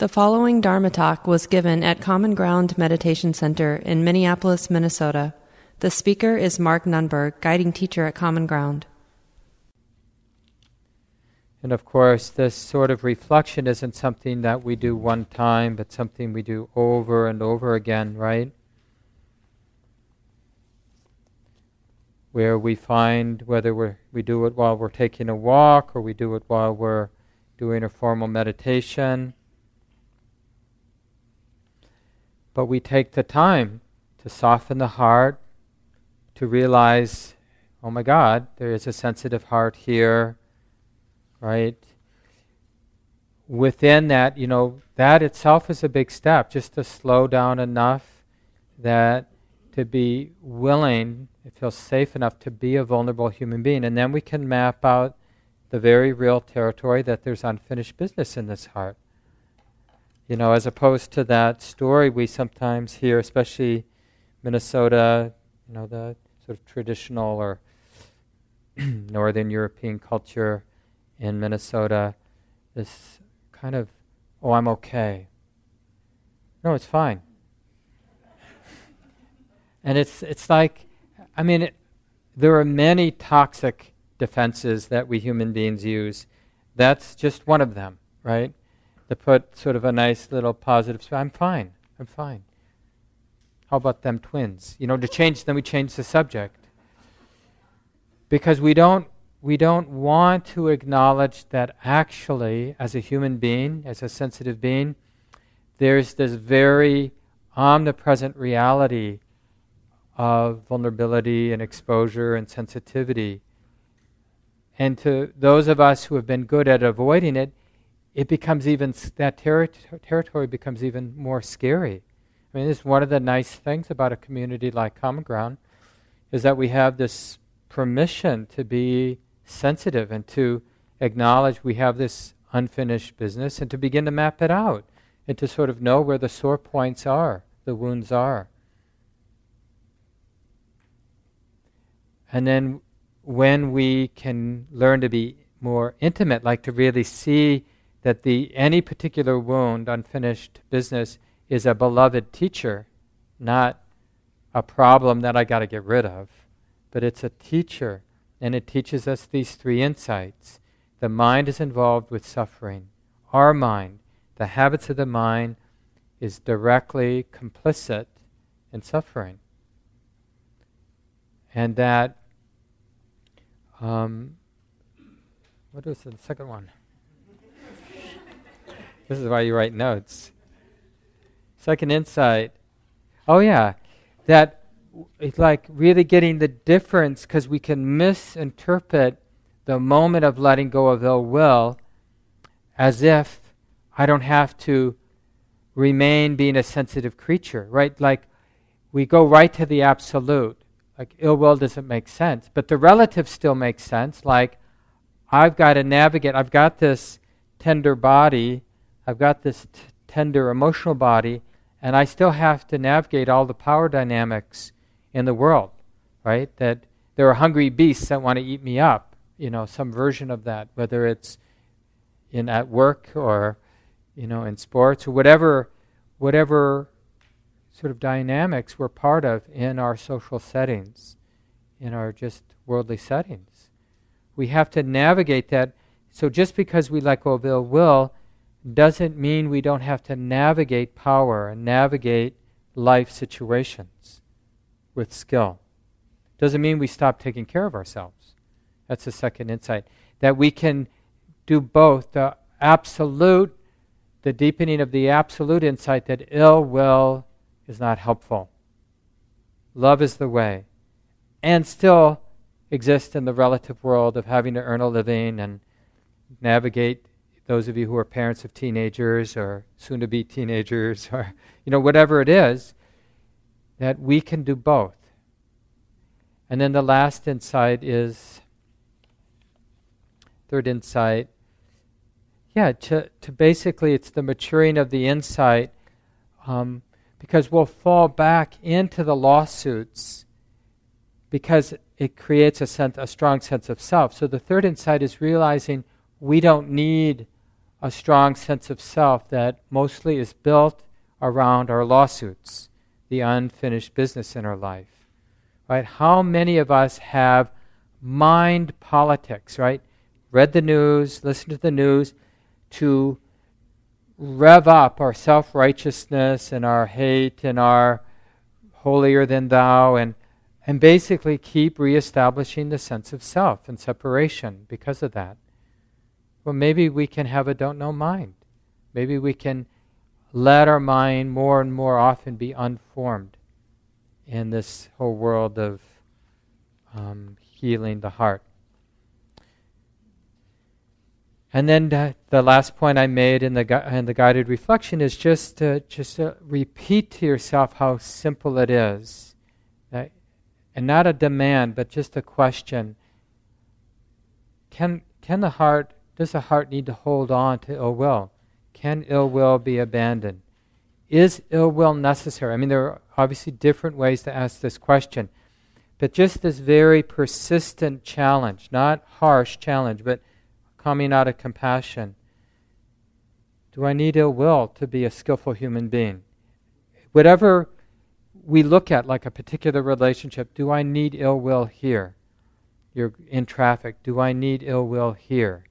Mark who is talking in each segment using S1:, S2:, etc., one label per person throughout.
S1: The following Dharma talk was given at Common Ground Meditation Center in Minneapolis, Minnesota. The speaker is Mark Nunberg, guiding teacher at Common Ground.
S2: And of course, this sort of reflection isn't something that we do one time, but something we do over and over again, right? Where we find whether we we do it while we're taking a walk or we do it while we're doing a formal meditation but we take the time to soften the heart, to realize, oh my God, there is a sensitive heart here, right? Within that, you know, that itself is a big step, just to slow down enough that to be willing, it feels safe enough to be a vulnerable human being. And then we can map out the very real territory that there's unfinished business in this heart. You know, as opposed to that story we sometimes hear, especially Minnesota, you know, the sort of traditional or Northern European culture in Minnesota, this kind of, oh, I'm okay. No, it's fine. and it's, it's like, I mean, it, there are many toxic defenses that we human beings use. That's just one of them, right? To put sort of a nice little positive spin. I'm fine. I'm fine. How about them twins? You know, to change, then we change the subject. Because we don't, we don't want to acknowledge that actually, as a human being, as a sensitive being, there's this very omnipresent reality of vulnerability and exposure and sensitivity. And to those of us who have been good at avoiding it, it becomes even, that terri- territory becomes even more scary. I mean, is one of the nice things about a community like Common Ground, is that we have this permission to be sensitive and to acknowledge we have this unfinished business and to begin to map it out and to sort of know where the sore points are, the wounds are. And then when we can learn to be more intimate, like to really see that the any particular wound, unfinished business, is a beloved teacher, not a problem that I got to get rid of, but it's a teacher, and it teaches us these three insights. The mind is involved with suffering. Our mind, the habits of the mind, is directly complicit in suffering. And that, um, what was the second one? This is why you write notes. Second insight. Oh, yeah. That it's like really getting the difference because we can misinterpret the moment of letting go of ill will as if I don't have to remain being a sensitive creature, right? Like we go right to the absolute. Like ill will doesn't make sense, but the relative still makes sense. Like I've got to navigate, I've got this tender body I've got this t- tender emotional body, and I still have to navigate all the power dynamics in the world, right? That there are hungry beasts that want to eat me up, you know, some version of that, whether it's in at work or, you know, in sports or whatever, whatever sort of dynamics we're part of in our social settings, in our just worldly settings. We have to navigate that. So just because we let go of ill will doesn't mean we don't have to navigate power and navigate life situations with skill. Doesn't mean we stop taking care of ourselves. That's the second insight. That we can do both the absolute, the deepening of the absolute insight that ill will is not helpful. Love is the way. And still exist in the relative world of having to earn a living and navigate those of you who are parents of teenagers or soon to be teenagers or you know whatever it is that we can do both. And then the last insight is third insight yeah to, to basically it's the maturing of the insight um, because we'll fall back into the lawsuits because it creates a, sense, a strong sense of self. So the third insight is realizing we don't need a strong sense of self that mostly is built around our lawsuits, the unfinished business in our life. Right? How many of us have mind politics, right? Read the news, listened to the news to rev up our self righteousness and our hate and our holier than thou and and basically keep reestablishing the sense of self and separation because of that. Well, maybe we can have a don't know mind. Maybe we can let our mind more and more often be unformed in this whole world of um, healing the heart. And then the, last point I made in the in the guided reflection is just to, just to repeat to yourself how simple it is, and not a demand, but just a question. Can can the heart does the heart need to hold on to ill will? Can ill will be abandoned? Is ill will necessary? I mean, there are obviously different ways to ask this question, but just this very persistent challenge, not harsh challenge, but coming out of compassion. Do I need ill will to be a skillful human being? Whatever we look at, like a particular relationship, do I need ill will here? You're in traffic. Do I need ill will here?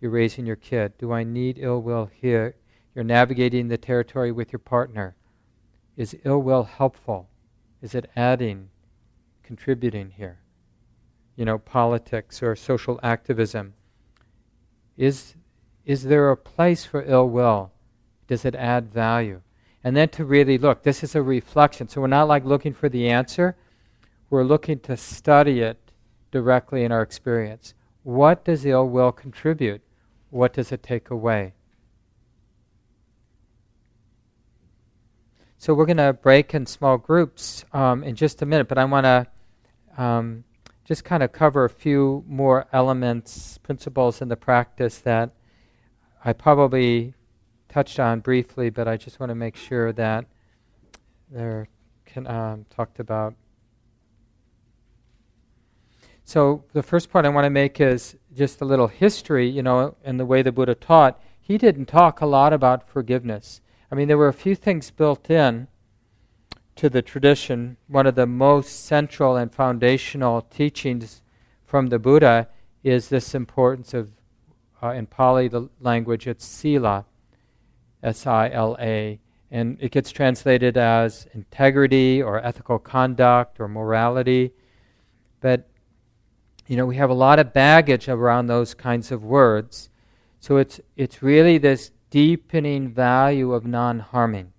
S2: You're raising your kid. Do I need ill will here? You're navigating the territory with your partner. Is ill will helpful? Is it adding, contributing here? You know, politics or social activism. Is, is there a place for ill will? Does it add value? And then to really look, this is a reflection. So we're not like looking for the answer, we're looking to study it directly in our experience. What does ill will contribute? What does it take away? So we're going to break in small groups um, in just a minute, but I want to um, just kind of cover a few more elements, principles in the practice that I probably touched on briefly, but I just want to make sure that they're um, talked about. So the first point I want to make is just a little history, you know, and the way the Buddha taught. He didn't talk a lot about forgiveness. I mean, there were a few things built in to the tradition, one of the most central and foundational teachings from the Buddha is this importance of, uh, in Pali the language, it's sila, S I L A, and it gets translated as integrity or ethical conduct or morality. But, you know, we have a lot of baggage around those kinds of words. So it's, it's really this deepening value of non harming,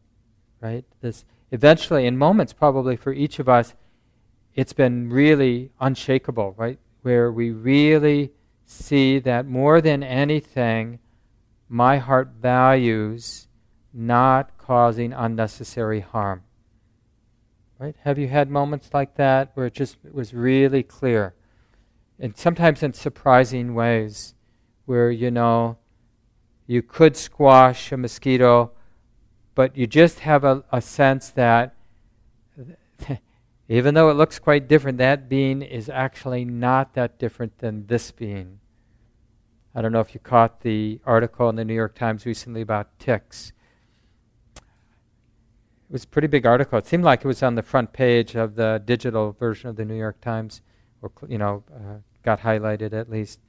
S2: right? This eventually, in moments probably for each of us, it's been really unshakable, right? Where we really see that more than anything, my heart values not causing unnecessary harm. Right? Have you had moments like that where it just it was really clear? And sometimes in surprising ways, where, you know, you could squash a mosquito but you just have a, a sense that even though it looks quite different, that being is actually not that different than this being. I don't know if you caught the article in the New York Times recently about ticks. It was a pretty big article. It seemed like it was on the front page of the digital version of the New York Times, or you know, uh, got highlighted at least.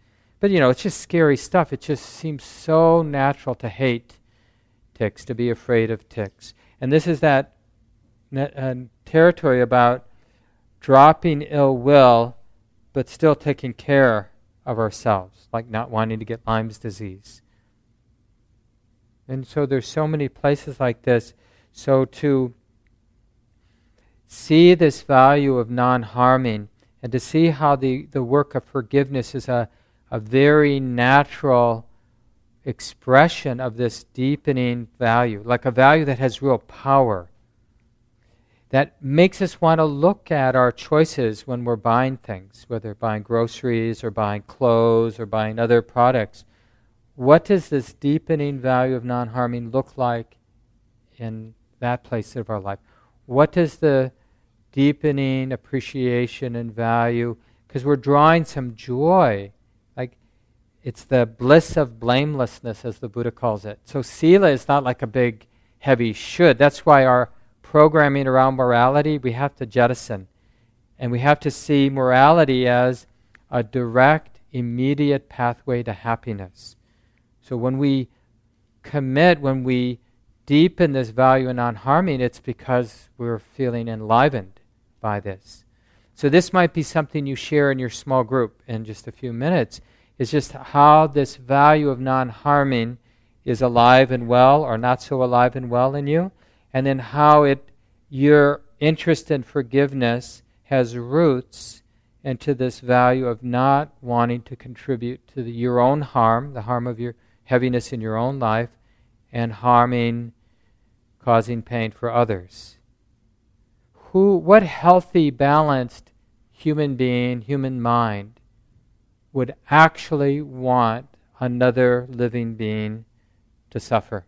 S2: But you know, it's just scary stuff. It just seems so natural to hate ticks, to be afraid of ticks. And this is that uh, territory about dropping ill will, but still taking care of ourselves, like not wanting to get Lyme's disease. And so there's so many places like this. So to see this value of non harming and to see how the, the work of forgiveness is a, a very natural expression of this deepening value, like a value that has real power, that makes us want to look at our choices when we're buying things, whether buying groceries or buying clothes or buying other products. What does this deepening value of non harming look like in that place of our life? What does the deepening appreciation and value, because we're drawing some joy Like it's the bliss of blamelessness, as the Buddha calls it. So sila is not like a big, heavy should. That's why our programming around morality we have to jettison. And we have to see morality as a direct, immediate pathway to happiness. So when we commit, when we deepen this value in non harming, it's because we're feeling enlivened by this. So this might be something you share in your small group in just a few minutes. Is just how this value of non harming is alive and well or not so alive and well in you, and then how it your interest in forgiveness has roots into this value of not wanting to contribute to the, your own harm, the harm of your heaviness in your own life, and harming, causing pain for others. Who, what healthy, balanced human being, human mind, would actually want another living being to suffer?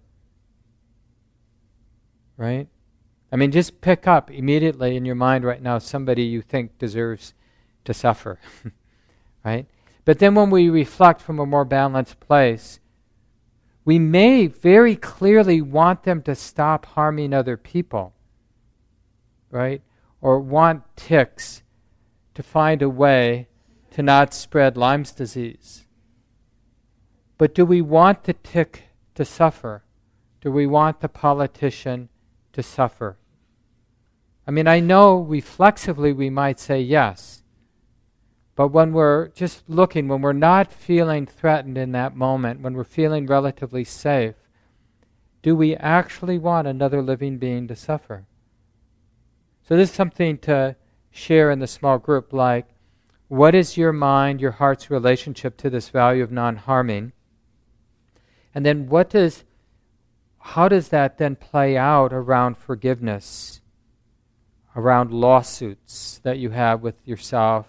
S2: Right? I mean, just pick up immediately in your mind right now somebody you think deserves to suffer. right? But then when we reflect from a more balanced place, we may very clearly want them to stop harming other people. Right? Or want ticks to find a way to not spread Lyme's disease. But do we want the tick to suffer? Do we want the politician to suffer? I mean, I know reflexively we might say yes. But when we're just looking, when we're not feeling threatened in that moment, when we're feeling relatively safe, do we actually want another living being to suffer? So, this is something to share in the small group like, what is your mind, your heart's relationship to this value of non harming? And then, what does, how does that then play out around forgiveness, around lawsuits that you have with yourself?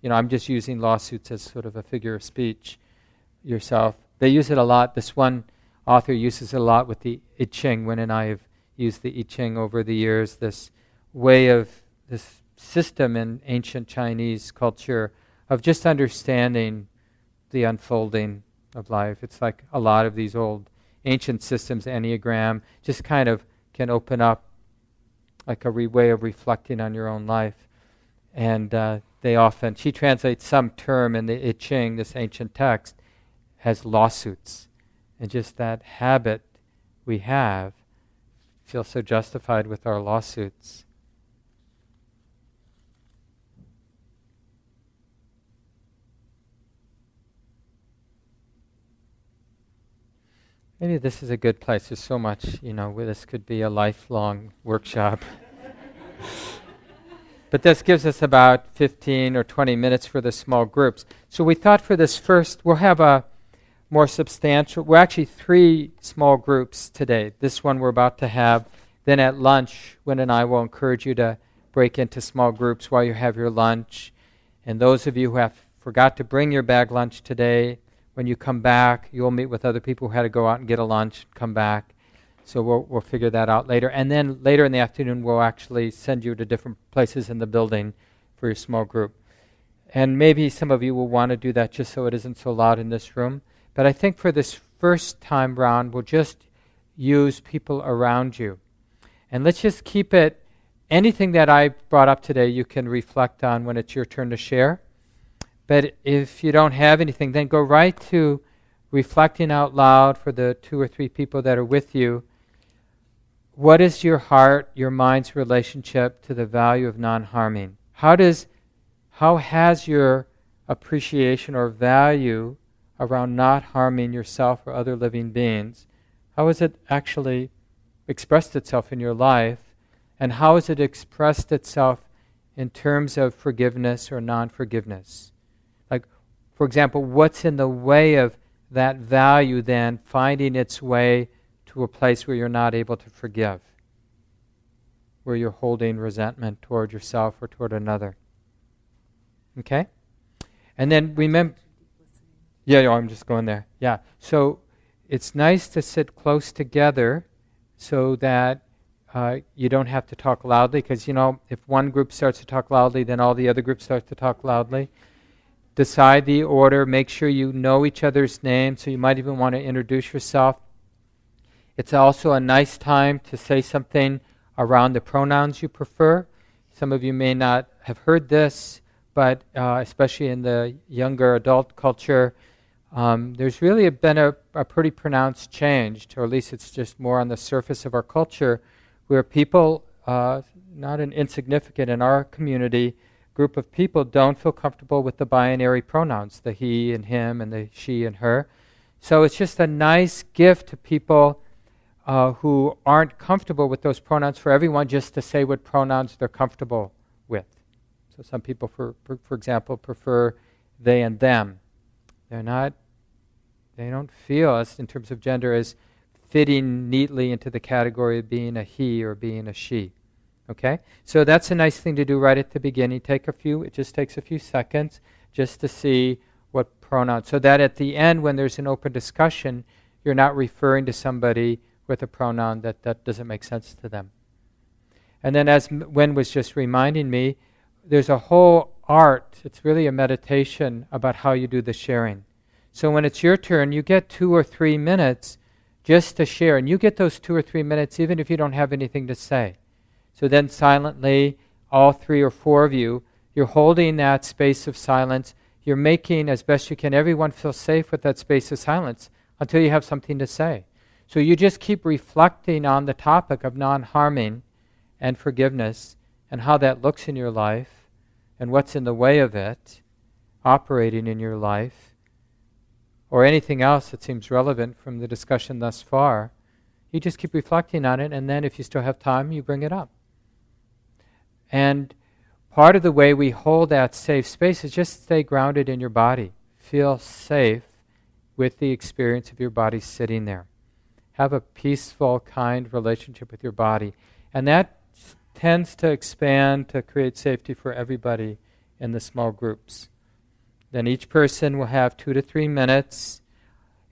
S2: You know, I'm just using lawsuits as sort of a figure of speech yourself. They use it a lot. This one author uses it a lot with the I Ching. Wynn and I have used the I Ching over the years, this way of this system in ancient Chinese culture of just understanding the unfolding of life. It's like a lot of these old ancient systems, Enneagram, just kind of can open up like a re- way of reflecting on your own life. And uh, they often, she translates some term in the I Ching, this ancient text, as lawsuits. And just that habit we have feel so justified with our lawsuits. Maybe this is a good place. There's so much, you know, this could be a lifelong workshop. but this gives us about 15 or 20 minutes for the small groups. So we thought for this first, we'll have a more substantial, we're actually three small groups today. This one we're about to have. Then at lunch, Wynn and I will encourage you to break into small groups while you have your lunch. And those of you who have forgot to bring your bag lunch today, when you come back, you'll meet with other people who had to go out and get a lunch, come back. So we'll, we'll figure that out later. And then later in the afternoon, we'll actually send you to different places in the building for your small group. And maybe some of you will want to do that just so it isn't so loud in this room. But I think for this first time round, we'll just use people around you. And let's just keep it anything that I brought up today, you can reflect on when it's your turn to share. But if you don't have anything, then go right to reflecting out loud for the two or three people that are with you. What is your heart, your mind's relationship to the value of non harming? How does how has your appreciation or value around not harming yourself or other living beings, how has it actually expressed itself in your life? And how has it expressed itself in terms of forgiveness or non forgiveness? For example, what's in the way of that value then finding its way to a place where you're not able to forgive, where you're holding resentment toward yourself or toward another? Okay? And then remember. Yeah, yeah, I'm just going there. Yeah. So it's nice to sit close together so that uh, you don't have to talk loudly because, you know, if one group starts to talk loudly, then all the other groups start to talk loudly decide the order. Make sure you know each other's names, so you might even want to introduce yourself. It's also a nice time to say something around the pronouns you prefer. Some of you may not have heard this, but uh, especially in the younger adult culture, um, there's really been a, a, pretty pronounced change, or at least it's just more on the surface of our culture, where people, uh, not an insignificant in our community, group of people don't feel comfortable with the binary pronouns, the he and him and the she and her. So it's just a nice gift to people uh, who aren't comfortable with those pronouns for everyone just to say what pronouns they're comfortable with. So some people, for, for, for example, prefer they and them. They're not, they don't feel us in terms of gender as fitting neatly into the category of being a he or being a she. Okay? So that's a nice thing to do right at the beginning. Take a few, it just takes a few seconds just to see what pronoun. So that at the end, when there's an open discussion, you're not referring to somebody with a pronoun that, that doesn't make sense to them. And then, as Wynn was just reminding me, there's a whole art, it's really a meditation about how you do the sharing. So when it's your turn, you get two or three minutes just to share. And you get those two or three minutes even if you don't have anything to say. So then, silently, all three or four of you, you're holding that space of silence. You're making, as best you can, everyone feel safe with that space of silence until you have something to say. So you just keep reflecting on the topic of non harming and forgiveness and how that looks in your life and what's in the way of it operating in your life or anything else that seems relevant from the discussion thus far. You just keep reflecting on it, and then if you still have time, you bring it up. And part of the way we hold that safe space is just stay grounded in your body. Feel safe with the experience of your body sitting there. Have a peaceful, kind relationship with your body. And that tends to expand to create safety for everybody in the small groups. Then each person will have two to three minutes.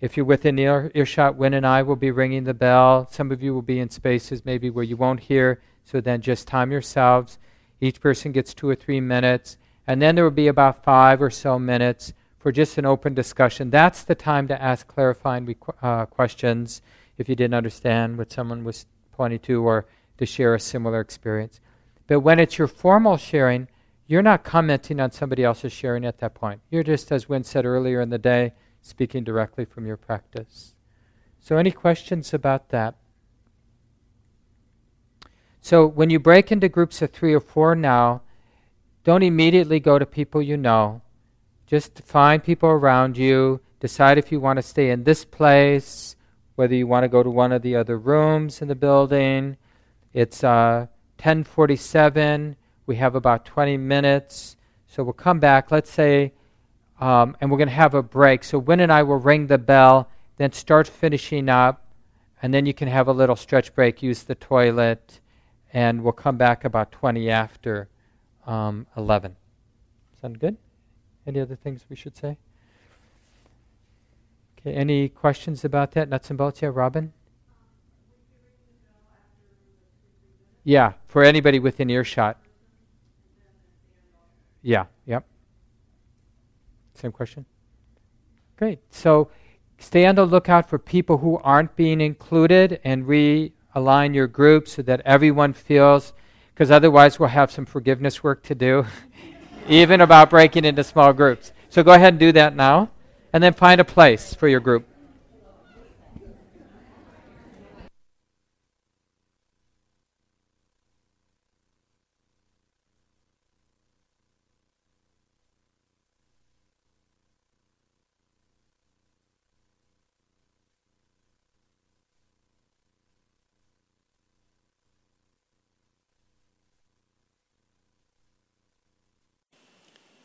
S2: If you're within ear, earshot, Wynn and I will be ringing the bell. Some of you will be in spaces maybe where you won't hear, so then just time yourselves. Each person gets two or three minutes, and then there will be about five or so minutes for just an open discussion. That's the time to ask clarifying uh, questions if you didn't understand what someone was pointing to or to share a similar experience. But when it's your formal sharing, you're not commenting on somebody else's sharing at that point. You're just, as Wynn said earlier in the day, speaking directly from your practice. So, any questions about that? So when you break into groups of three or four now, don't immediately go to people you know. Just find people around you. Decide if you want to stay in this place, whether you want to go to one of the other rooms in the building. It's uh, 1047. We have about 20 minutes. So we'll come back, let's say, um, and we're going to have a break. So Wynn and I will ring the bell, then start finishing up, and then you can have a little stretch break, use the toilet and we'll come back about 20 after um, 11. Sound good? Any other things we should say? Okay, any questions about that? Nuts and bolts, yeah, Robin? Yeah, for anybody within earshot. Yeah, yep. Same question? Great. So stay on the lookout for people who aren't being included and re align your group so that everyone feels, because otherwise we'll have some forgiveness work to do, even about breaking into small groups. So go ahead and do that now, and then find a place for your group.